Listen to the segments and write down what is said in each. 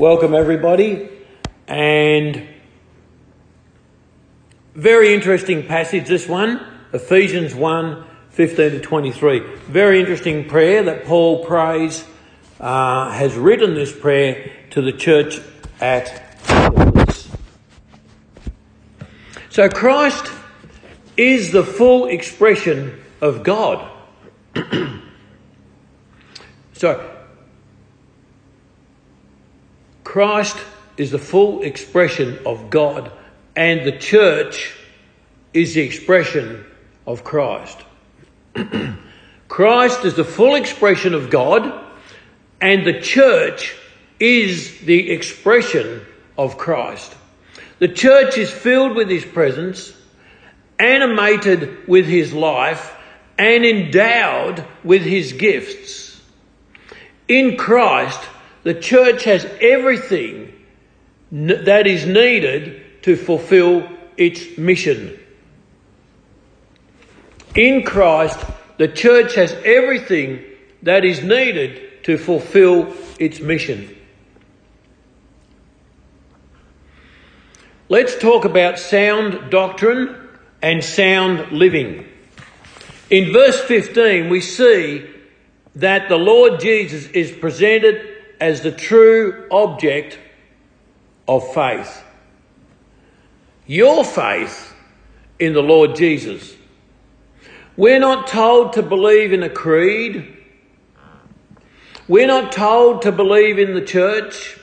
Welcome, everybody. And very interesting passage, this one, Ephesians 1 15 to 23. Very interesting prayer that Paul prays, uh, has written this prayer to the church at So Christ is the full expression of God. so Christ is the full expression of God, and the church is the expression of Christ. Christ is the full expression of God, and the church is the expression of Christ. The church is filled with His presence, animated with His life, and endowed with His gifts. In Christ, the church has everything that is needed to fulfill its mission. In Christ, the church has everything that is needed to fulfill its mission. Let's talk about sound doctrine and sound living. In verse 15, we see that the Lord Jesus is presented as the true object of faith. Your faith in the Lord Jesus. We're not told to believe in a creed. We're not told to believe in the church.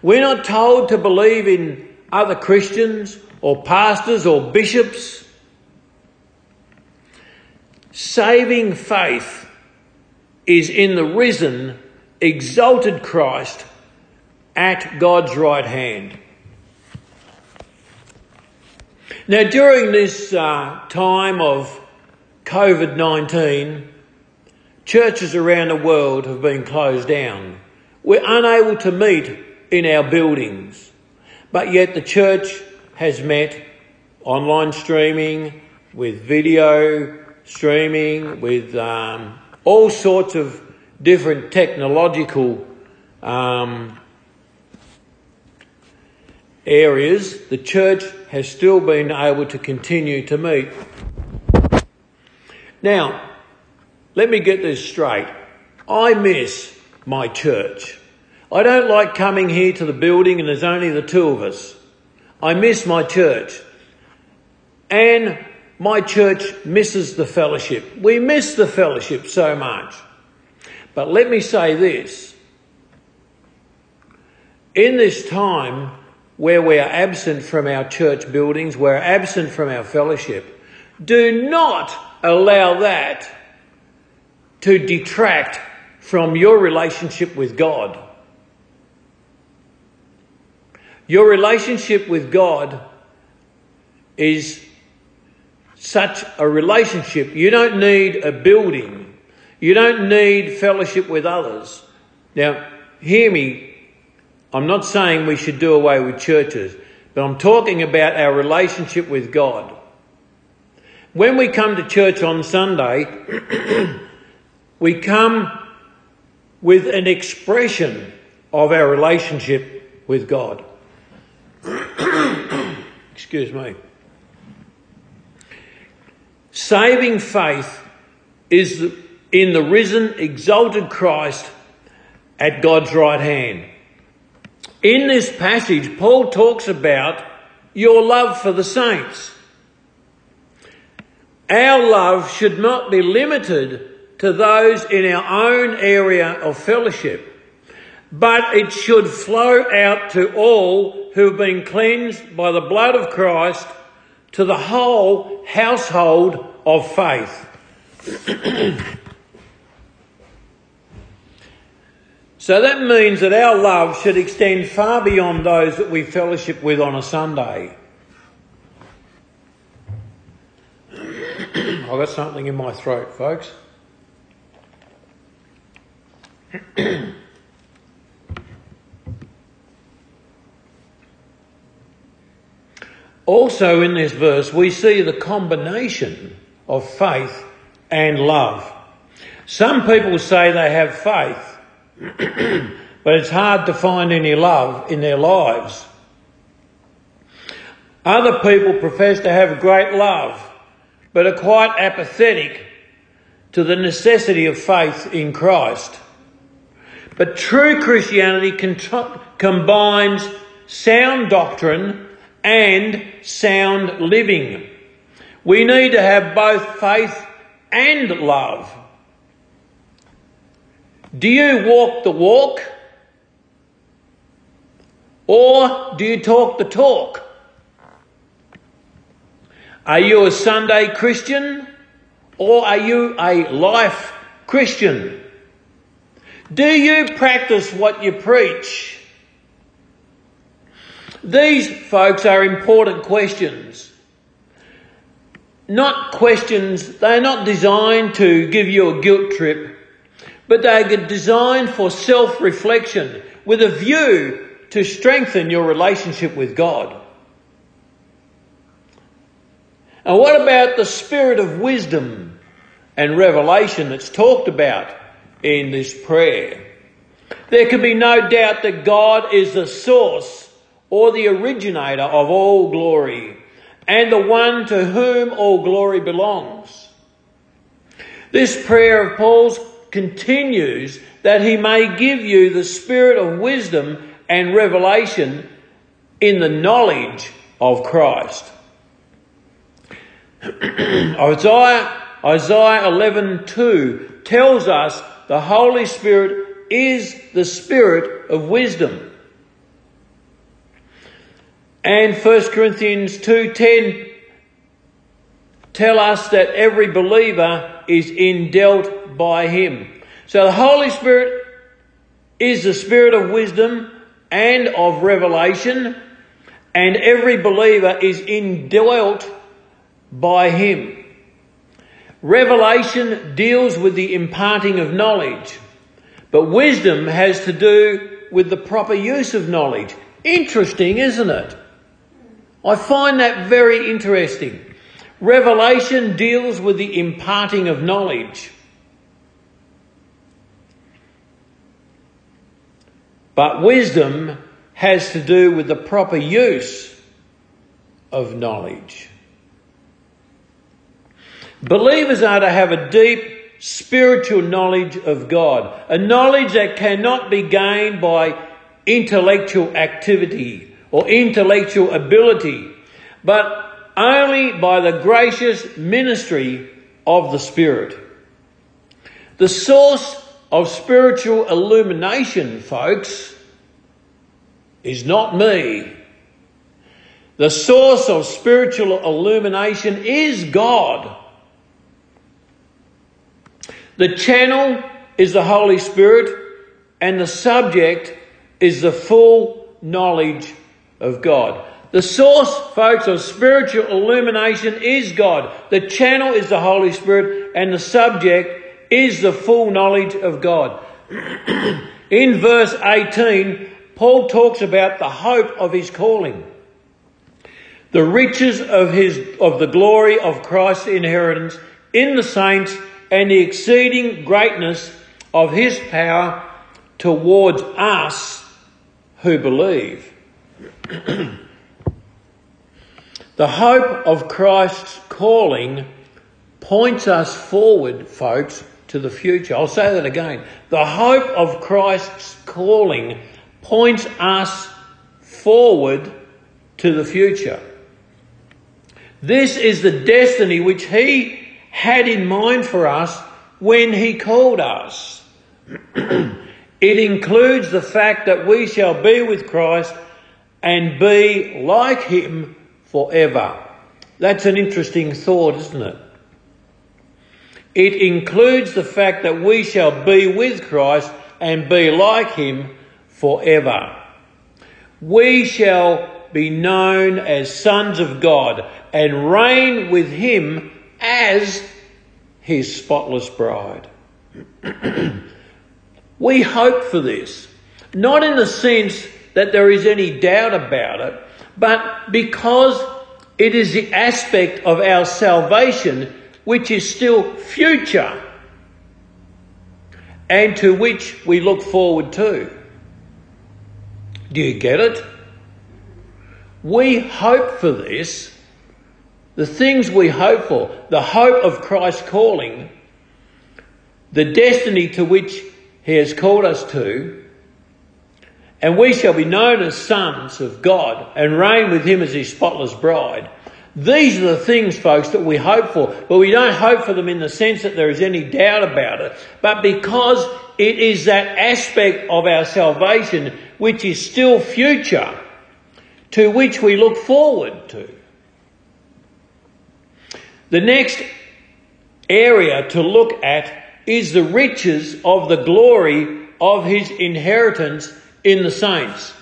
We're not told to believe in other Christians or pastors or bishops. Saving faith is in the risen, exalted Christ at God's right hand. Now, during this uh, time of COVID 19, churches around the world have been closed down. We're unable to meet in our buildings. But yet the church has met online streaming, with video streaming, with um, all sorts of different technological um, areas. The church has still been able to continue to meet. Now, let me get this straight. I miss my church. I don't like coming here to the building and there's only the two of us. I miss my church. And my church misses the fellowship. We miss the fellowship so much. But let me say this. In this time where we are absent from our church buildings, we're absent from our fellowship, do not allow that to detract from your relationship with God. Your relationship with God is such a relationship. You don't need a building. You don't need fellowship with others. Now, hear me. I'm not saying we should do away with churches, but I'm talking about our relationship with God. When we come to church on Sunday, we come with an expression of our relationship with God. Excuse me. Saving faith is in the risen, exalted Christ at God's right hand. In this passage, Paul talks about your love for the saints. Our love should not be limited to those in our own area of fellowship, but it should flow out to all who have been cleansed by the blood of Christ to the whole household of faith. so that means that our love should extend far beyond those that we fellowship with on a Sunday. Oh, I've got something in my throat, folks. Also, in this verse, we see the combination of faith and love. Some people say they have faith, but it's hard to find any love in their lives. Other people profess to have great love, but are quite apathetic to the necessity of faith in Christ. But true Christianity combines sound doctrine and sound living. We need to have both faith and love. Do you walk the walk? Or do you talk the talk? Are you a Sunday Christian or are you a life Christian? Do you practice what you preach? These, folks, are important questions. Not questions, they're not designed to give you a guilt trip, but they are designed for self reflection with a view to strengthen your relationship with God. And what about the spirit of wisdom and revelation that's talked about in this prayer? There can be no doubt that God is the source or the originator of all glory and the one to whom all glory belongs. This prayer of Paul's continues that he may give you the spirit of wisdom and revelation in the knowledge of Christ. Isaiah, Isaiah 11.2 tells us the Holy Spirit is the Spirit of wisdom. And 1 Corinthians 2.10 tell us that every believer is indwelt by Him. So the Holy Spirit is the Spirit of wisdom and of revelation, and every believer is indwelt by him. Revelation deals with the imparting of knowledge, but wisdom has to do with the proper use of knowledge. Interesting, isn't it? I find that very interesting. Revelation deals with the imparting of knowledge. But wisdom has to do with the proper use of knowledge. Believers are to have a deep spiritual knowledge of God, a knowledge that cannot be gained by intellectual activity or intellectual ability, but only by the gracious ministry of the Spirit. The source of spiritual illumination, folks, is not me. The source of spiritual illumination is God. The channel is the Holy Spirit, and the subject is the full knowledge of God. The source, folks, of spiritual illumination is God. The channel is the Holy Spirit, and the subject is the full knowledge of God. In verse 18, Paul talks about the hope of his calling. The riches of his, of the glory of Christ's inheritance in the saints and the exceeding greatness of his power towards us who believe. the hope of Christ's calling points us forward, folks, to the future. I'll say that again. The hope of Christ's calling points us forward to the future. This is the destiny which He had in mind for us when he called us. it includes the fact that we shall be with Christ and be like him forever. That's an interesting thought, isn't it? It includes the fact that we shall be with Christ and be like him forever. We shall be known as sons of God and reign with him as his spotless bride. we hope for this, not in the sense that there is any doubt about it, but because it is the aspect of our salvation which is still future and to which we look forward to. Do you get it? We hope for this. The things we hope for, the hope of Christ's calling, the destiny to which He has called us to, and we shall be known as sons of God and reign with Him as His spotless bride. These are the things, folks, that we hope for, but we don't hope for them in the sense that there is any doubt about it, but because it is that aspect of our salvation which is still future to which we look forward to. The next area to look at is the riches of the glory of his inheritance in the saints.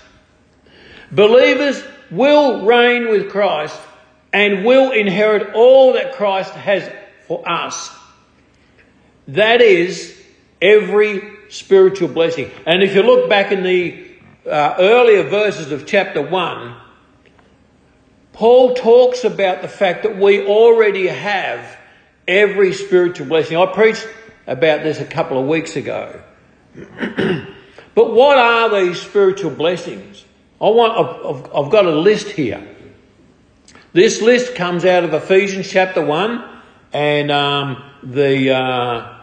Believers will reign with Christ and will inherit all that Christ has for us. That is every spiritual blessing. And if you look back in the uh, earlier verses of chapter 1, Paul talks about the fact that we already have every spiritual blessing. I preached about this a couple of weeks ago. but what are these spiritual blessings? I want, I've, I've, got a list here. This list comes out of Ephesians chapter 1 and um, the uh,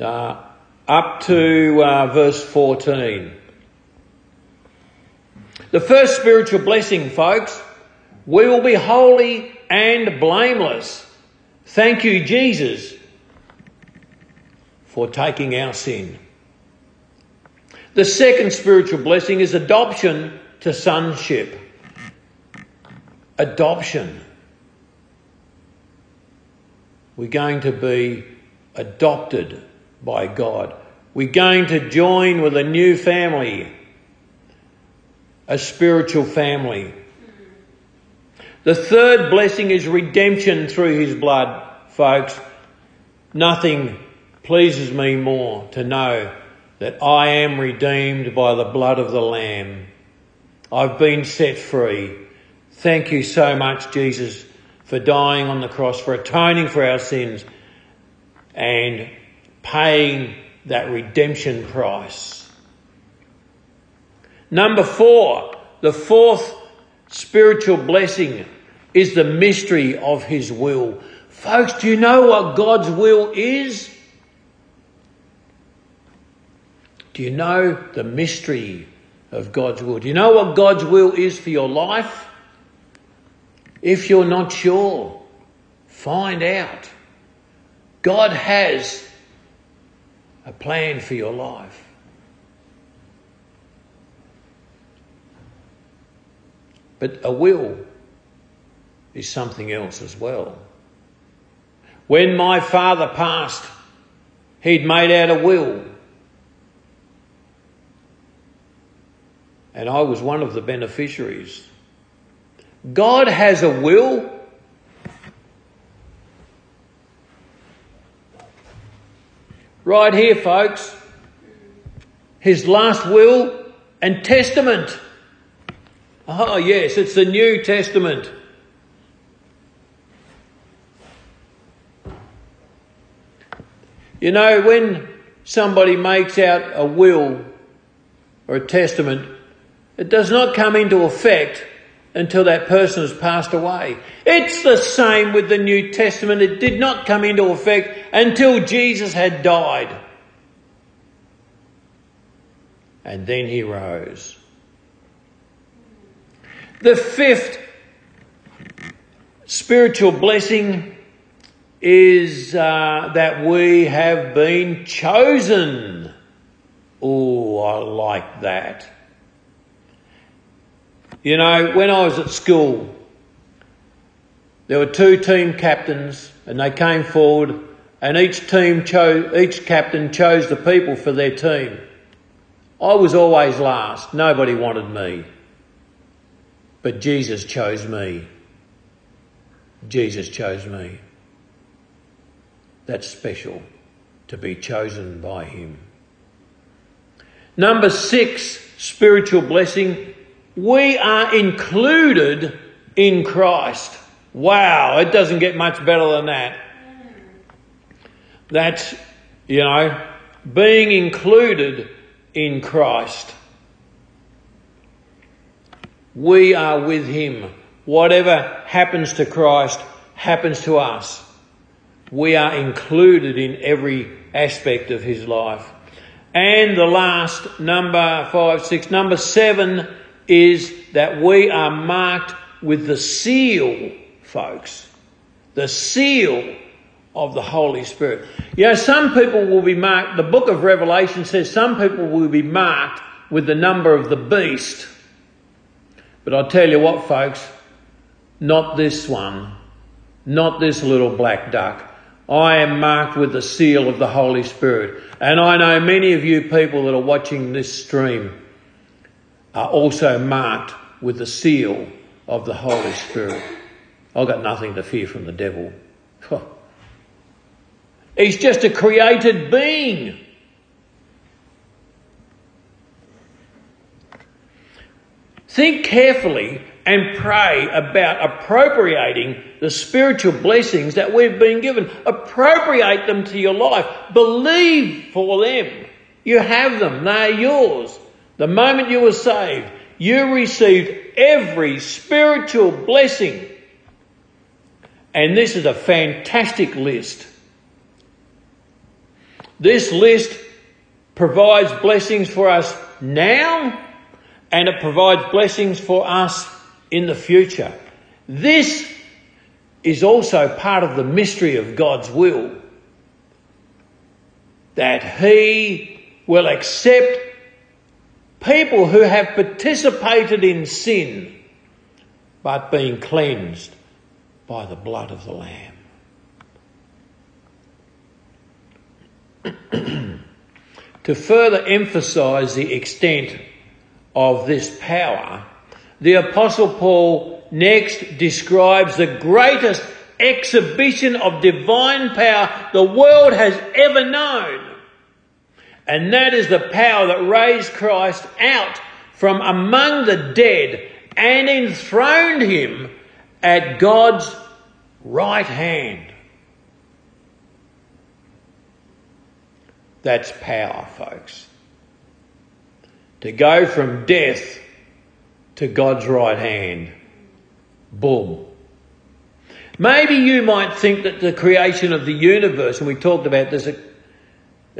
uh, up to uh, verse 14. The first spiritual blessing, folks, we will be holy and blameless. Thank you, Jesus, for taking our sin. The second spiritual blessing is adoption to sonship. Adoption. We're going to be adopted by God. We're going to join with a new family a spiritual family. The third blessing is redemption through his blood, folks. Nothing pleases me more to know that I am redeemed by the blood of the Lamb. I've been set free. Thank you so much, Jesus, for dying on the cross, for atoning for our sins and paying that redemption price. Number four, the fourth spiritual blessing is the mystery of His will. Folks, do you know what God's will is? Do you know the mystery of God's will? Do you know what God's will is for your life? If you're not sure, find out. God has a plan for your life. But a will is something else as well. When my father passed, he'd made out a will. And I was one of the beneficiaries. God has a will. Right here, folks. His last will and testament. Oh, yes, it's the New Testament. You know, when somebody makes out a will or a testament, it does not come into effect until that person has passed away. It's the same with the New Testament. It did not come into effect until Jesus had died. And then he rose. The fifth spiritual blessing is uh, that we have been chosen. Oh, I like that. You know, when I was at school, there were two team captains and they came forward and each team chose, each captain chose the people for their team. I was always last. Nobody wanted me. But Jesus chose me. Jesus chose me. That's special to be chosen by Him. Number six, spiritual blessing. We are included in Christ. Wow, it doesn't get much better than that. That's, you know, being included in Christ. We are with Him. Whatever happens to Christ happens to us. We are included in every aspect of His life. And the last, number five, six, number seven is that we are marked with the seal, folks. The seal of the Holy Spirit. You know, some people will be marked, the book of Revelation says some people will be marked with the number of the beast. But I'll tell you what, folks, not this one, not this little black duck. I am marked with the seal of the Holy Spirit. And I know many of you people that are watching this stream are also marked with the seal of the Holy Spirit. I've got nothing to fear from the devil. He's just a created being. Think carefully and pray about appropriating the spiritual blessings that we've been given. Appropriate them to your life. Believe for them. You have them. They are yours. The moment you were saved, you received every spiritual blessing. And this is a fantastic list. This list provides blessings for us now and it provides blessings for us in the future. This is also part of the mystery of God's will. That He will accept people who have participated in sin but been cleansed by the blood of the Lamb. to further emphasize the extent of this power, the Apostle Paul next describes the greatest exhibition of divine power the world has ever known. And that is the power that raised Christ out from among the dead and enthroned him at God's right hand. That's power, folks. To go from death to God's right hand. Boom. Maybe you might think that the creation of the universe, and we talked about this, a,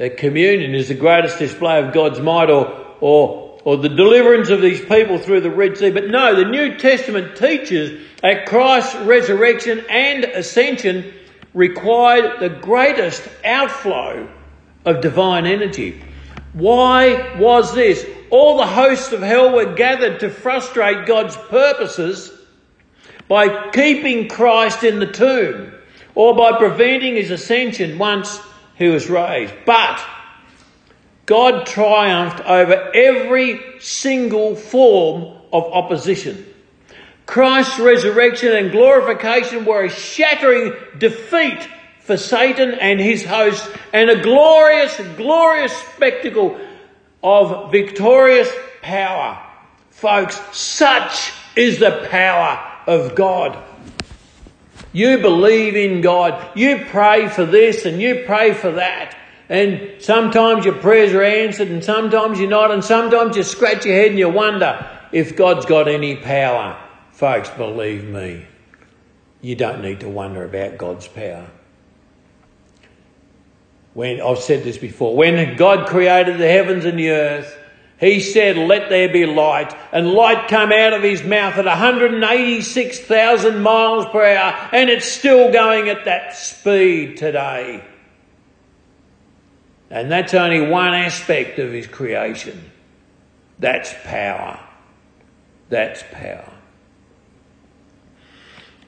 Uh, communion is the greatest display of God's might or, or, or the deliverance of these people through the Red Sea. But no, the New Testament teaches that Christ's resurrection and ascension required the greatest outflow of divine energy. Why was this? all the hosts of hell were gathered to frustrate God's purposes by keeping Christ in the tomb or by preventing his ascension once he was raised. But God triumphed over every single form of opposition. Christ's resurrection and glorification were a shattering defeat for Satan and his hosts and a glorious, glorious spectacle of victorious power. Folks, such is the power of God. You believe in God. You pray for this and you pray for that. And sometimes your prayers are answered and sometimes you're not. And sometimes you scratch your head and you wonder if God's got any power. Folks, believe me, you don't need to wonder about God's power when I've said this before, when God created the heavens and the earth, he said, let there be light, and light came out of his mouth at 186,000 miles per hour, and it's still going at that speed today. And that's only one aspect of his creation. That's power. That's power.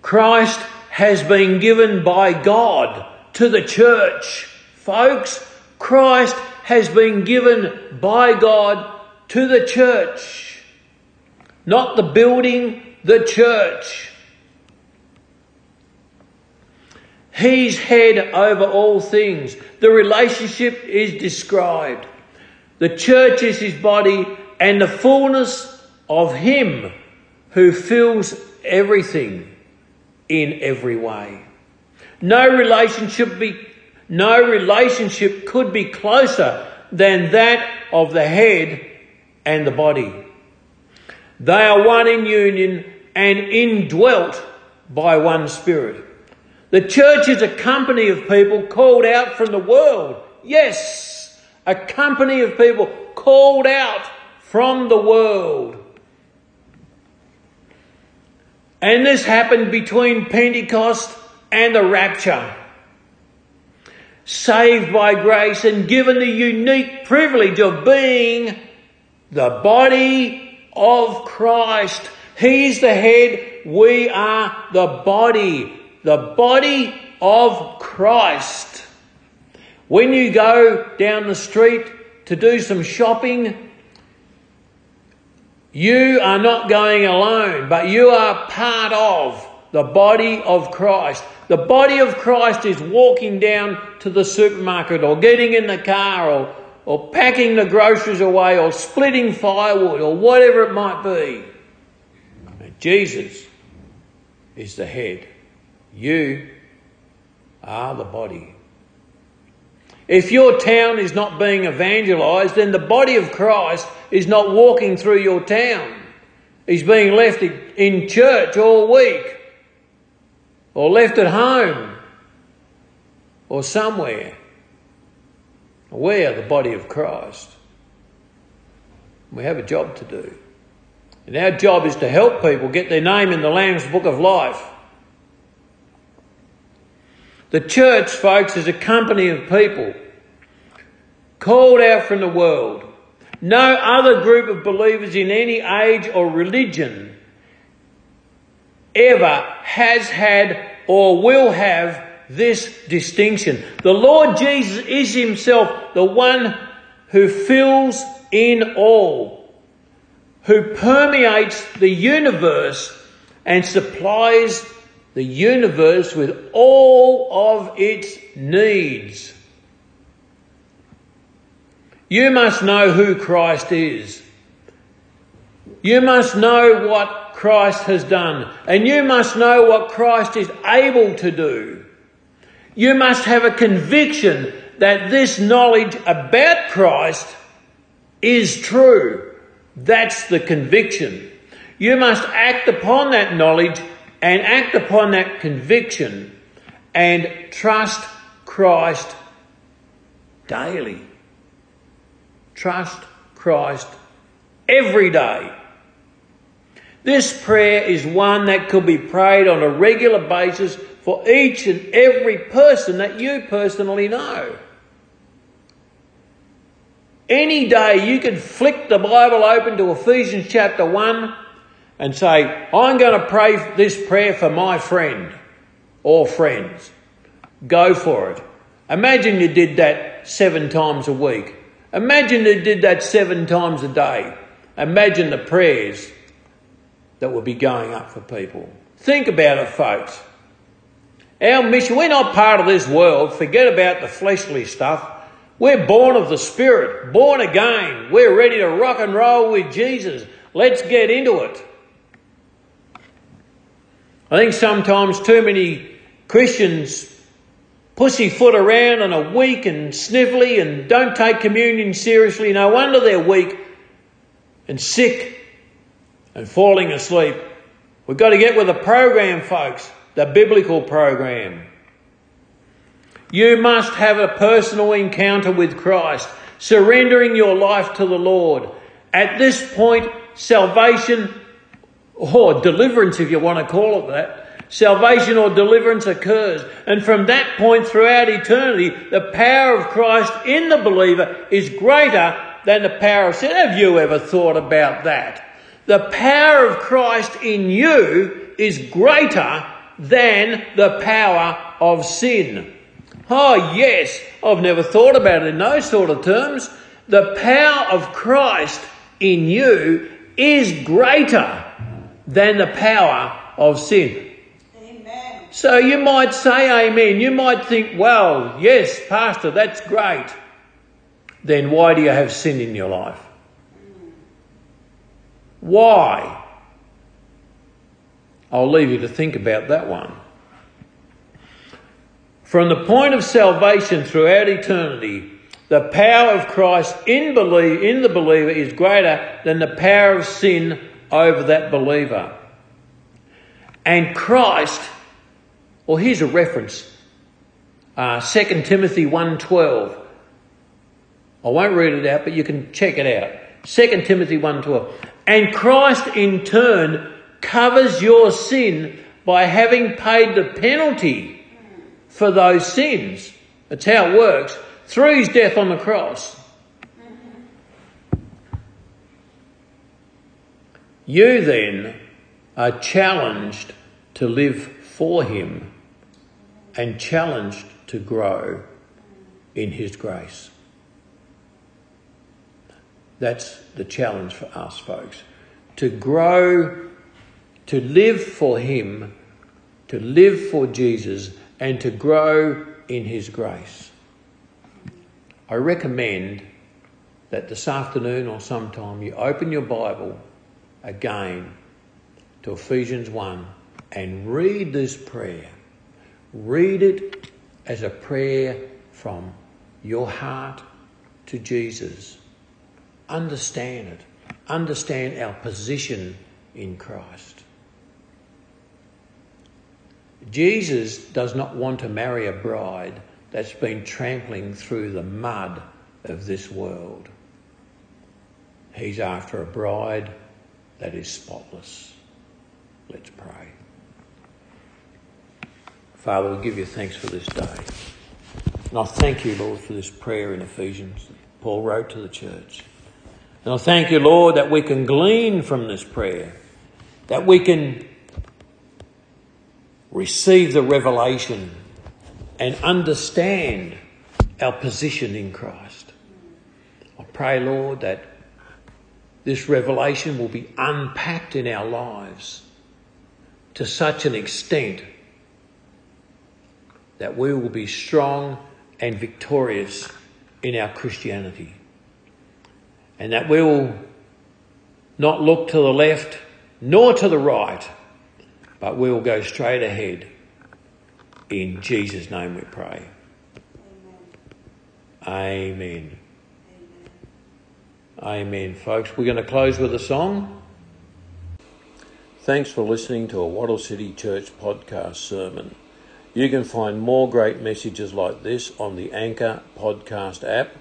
Christ has been given by God to the church Folks, Christ has been given by God to the church. Not the building, the church. He's head over all things. The relationship is described. The church is his body and the fullness of him who fills everything in every way. No relationship be, no relationship could be closer than that of the head and the body. They are one in union and indwelt by one Spirit. The church is a company of people called out from the world. Yes, a company of people called out from the world. And this happened between Pentecost and the rapture. Saved by grace and given the unique privilege of being the body of Christ. He's the head, we are the body. The body of Christ. When you go down the street to do some shopping, you are not going alone, but you are part of the body of Christ. The body of Christ is walking down to the supermarket or getting in the car or, or packing the groceries away or splitting firewood or whatever it might be. Jesus is the head. You are the body. If your town is not being evangelized, then the body of Christ is not walking through your town. He's being left in church all week, or left at home, or somewhere. We are the body of Christ. We have a job to do. And our job is to help people get their name in the Lamb's Book of Life. The church, folks, is a company of people called out from the world. No other group of believers in any age or religion ever has had or will have this distinction. The Lord Jesus is Himself the one who fills in all, who permeates the universe and supplies the universe with all of its needs. You must know who Christ is. You must know what Christ has done. And you must know what Christ is able to do. You must have a conviction that this knowledge about Christ is true. That's the conviction. You must act upon that knowledge and act upon that conviction and trust Christ daily. Trust Christ every day. This prayer is one that could be prayed on a regular basis for each and every person that you personally know. Any day you could flick the Bible open to Ephesians chapter 1 and say, I'm going to pray this prayer for my friend or friends. Go for it. Imagine you did that seven times a week. Imagine you did that seven times a day. Imagine the prayers that would be going up for people. Think about it, folks. Our mission, we're not part of this world. Forget about the fleshly stuff. We're born of the Spirit, born again. We're ready to rock and roll with Jesus. Let's get into it. I think sometimes too many Christians pussyfoot around and are weak and snivelly and don't take communion seriously. No wonder they're weak and sick and falling asleep. We've got to get with the program, folks, the biblical program. You must have a personal encounter with Christ, surrendering your life to the Lord. At this point, salvation or deliverance, if you want to call it that, salvation or deliverance occurs. And from that point throughout eternity, the power of Christ in the believer is greater than the power of sin. Have you ever thought about that? The power of Christ in you is greater than the power of sin. Oh yes, I've never thought about it in those sort of terms. The power of Christ in you is greater than the power of sin. Amen. So you might say amen. You might think, well, yes, Pastor, that's great. Then why do you have sin in your life? Why? I'll leave you to think about that one. From the point of salvation throughout eternity, the power of Christ in, believe, in the believer is greater than the power of sin over that believer. And Christ, well, here's a reference. Uh, 2 Timothy 1.12. I won't read it out, but you can check it out. 2 Timothy 1.12. And Christ in turn covers your sin by having paid the penalty for those sins. That's how it works. Through his death on the cross. You then are challenged to live for him and challenged to grow in his grace. That's the challenge for us, folks. To grow, to live for him, to live for Jesus, and to grow in his grace. I recommend that this afternoon or sometime you open your Bible again to Ephesians 1 and read this prayer. Read it as a prayer from your heart to Jesus. Understand it. Understand our position in Christ. Jesus does not want to marry a bride that's been trampling through the mud of this world. He's after a bride that is spotless. Let's pray. Father, we give you thanks for this day. And I thank you, Lord, for this prayer in Ephesians Paul wrote to the church. And I thank you, Lord, that we can glean from this prayer, that we can receive the revelation and understand our position in Christ. I pray, Lord, that this revelation will be unpacked in our lives to such an extent that we will be strong and victorious in our Christianity. And that we will not look to the left nor to the right, but we will go straight ahead. In Jesus' name we pray. Amen. Amen. Amen, folks. We're going to close with a song. Thanks for listening to a Wattle City Church podcast sermon. You can find more great messages like this on the Anchor podcast app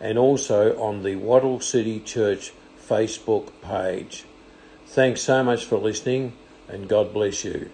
and also on the Wattle City Church Facebook page. Thanks so much for listening and God bless you.